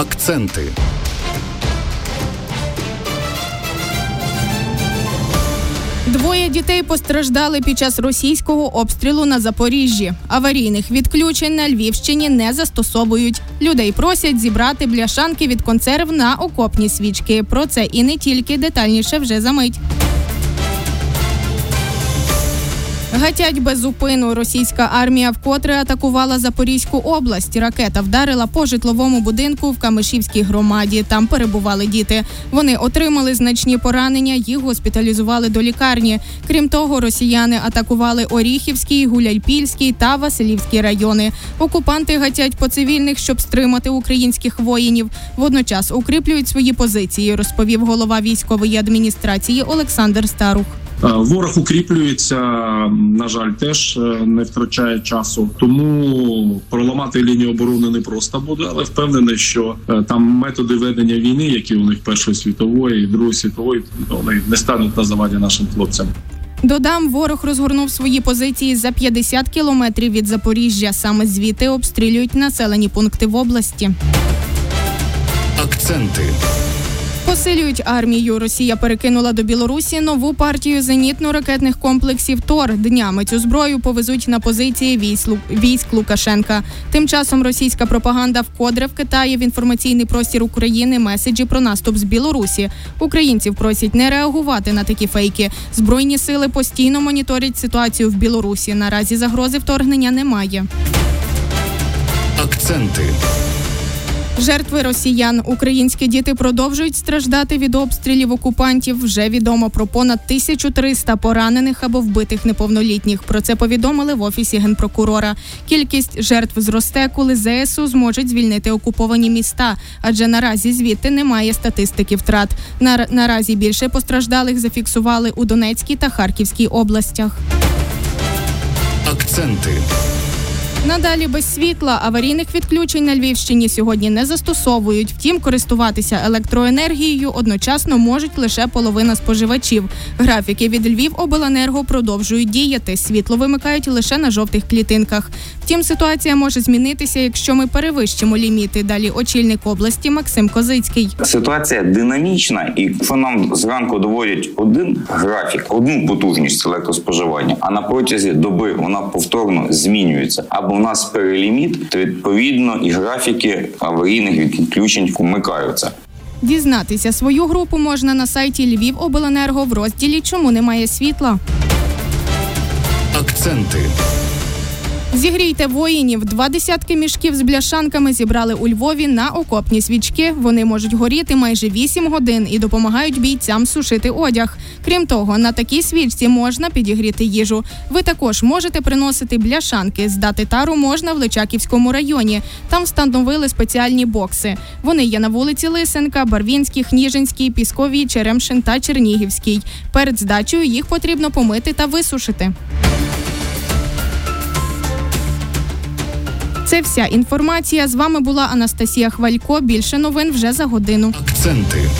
Акценти. Двоє дітей постраждали під час російського обстрілу на Запоріжжі. Аварійних відключень на Львівщині не застосовують. Людей просять зібрати бляшанки від консерв на окопні свічки. Про це і не тільки детальніше вже за мить. Гатять без зупину. Російська армія вкотре атакувала Запорізьку область. Ракета вдарила по житловому будинку в Камишівській громаді. Там перебували діти. Вони отримали значні поранення, їх госпіталізували до лікарні. Крім того, росіяни атакували Оріхівський, Гуляльпільський та Василівський райони. Окупанти гатять по цивільних, щоб стримати українських воїнів. Водночас укріплюють свої позиції, розповів голова військової адміністрації Олександр Старух. Е, ворог укріплюється, на жаль, теж е, не втрачає часу. Тому проламати лінію оборони не просто буде, але впевнений, що е, там методи ведення війни, які у них першої світової і другої світової, вони не стануть на заваді нашим хлопцям. Додам, ворог розгорнув свої позиції за 50 кілометрів від Запоріжжя. Саме звідти обстрілюють населені пункти в області. Акценти. Посилюють армію. Росія перекинула до Білорусі нову партію зенітно-ракетних комплексів ТОР. Днями цю зброю повезуть на позиції військ Лукашенка. Тим часом російська пропаганда вкотре вкидає в інформаційний простір України меседжі про наступ з Білорусі. Українців просять не реагувати на такі фейки. Збройні сили постійно моніторять ситуацію в Білорусі. Наразі загрози вторгнення немає. Акценти. Жертви росіян, українські діти продовжують страждати від обстрілів окупантів. Вже відомо про понад 1300 поранених або вбитих неповнолітніх. Про це повідомили в офісі генпрокурора. Кількість жертв зросте, коли ЗСУ зможуть звільнити окуповані міста, адже наразі звідти немає статистики втрат. наразі більше постраждалих зафіксували у Донецькій та Харківській областях. Акценти. Надалі без світла аварійних відключень на Львівщині сьогодні не застосовують. Втім, користуватися електроенергією одночасно можуть лише половина споживачів. Графіки від Львівобленерго продовжують діяти. Світло вимикають лише на жовтих клітинках. Втім, ситуація може змінитися, якщо ми перевищимо ліміти. Далі очільник області Максим Козицький. Ситуація динамічна, і якщо нам зранку доводять один графік, одну потужність електроспоживання, а на протязі доби вона повторно змінюється. Або у нас переліміт, то відповідно і графіки аварійних відключень вмикаються. Дізнатися свою групу можна на сайті Львівобленерго в розділі Чому немає світла. Акценти. Зігрійте воїнів. Два десятки мішків з бляшанками зібрали у Львові на окопні свічки. Вони можуть горіти майже 8 годин і допомагають бійцям сушити одяг. Крім того, на такій свічці можна підігріти їжу. Ви також можете приносити бляшанки. Здати тару можна в Личаківському районі. Там встановили спеціальні бокси. Вони є на вулиці Лисенка, Барвінській, Хніжинській, Пісковій, Черемшин та Чернігівській. Перед здачею їх потрібно помити та висушити. Це вся інформація. З вами була Анастасія Хвалько. Більше новин вже за годину. Акценти.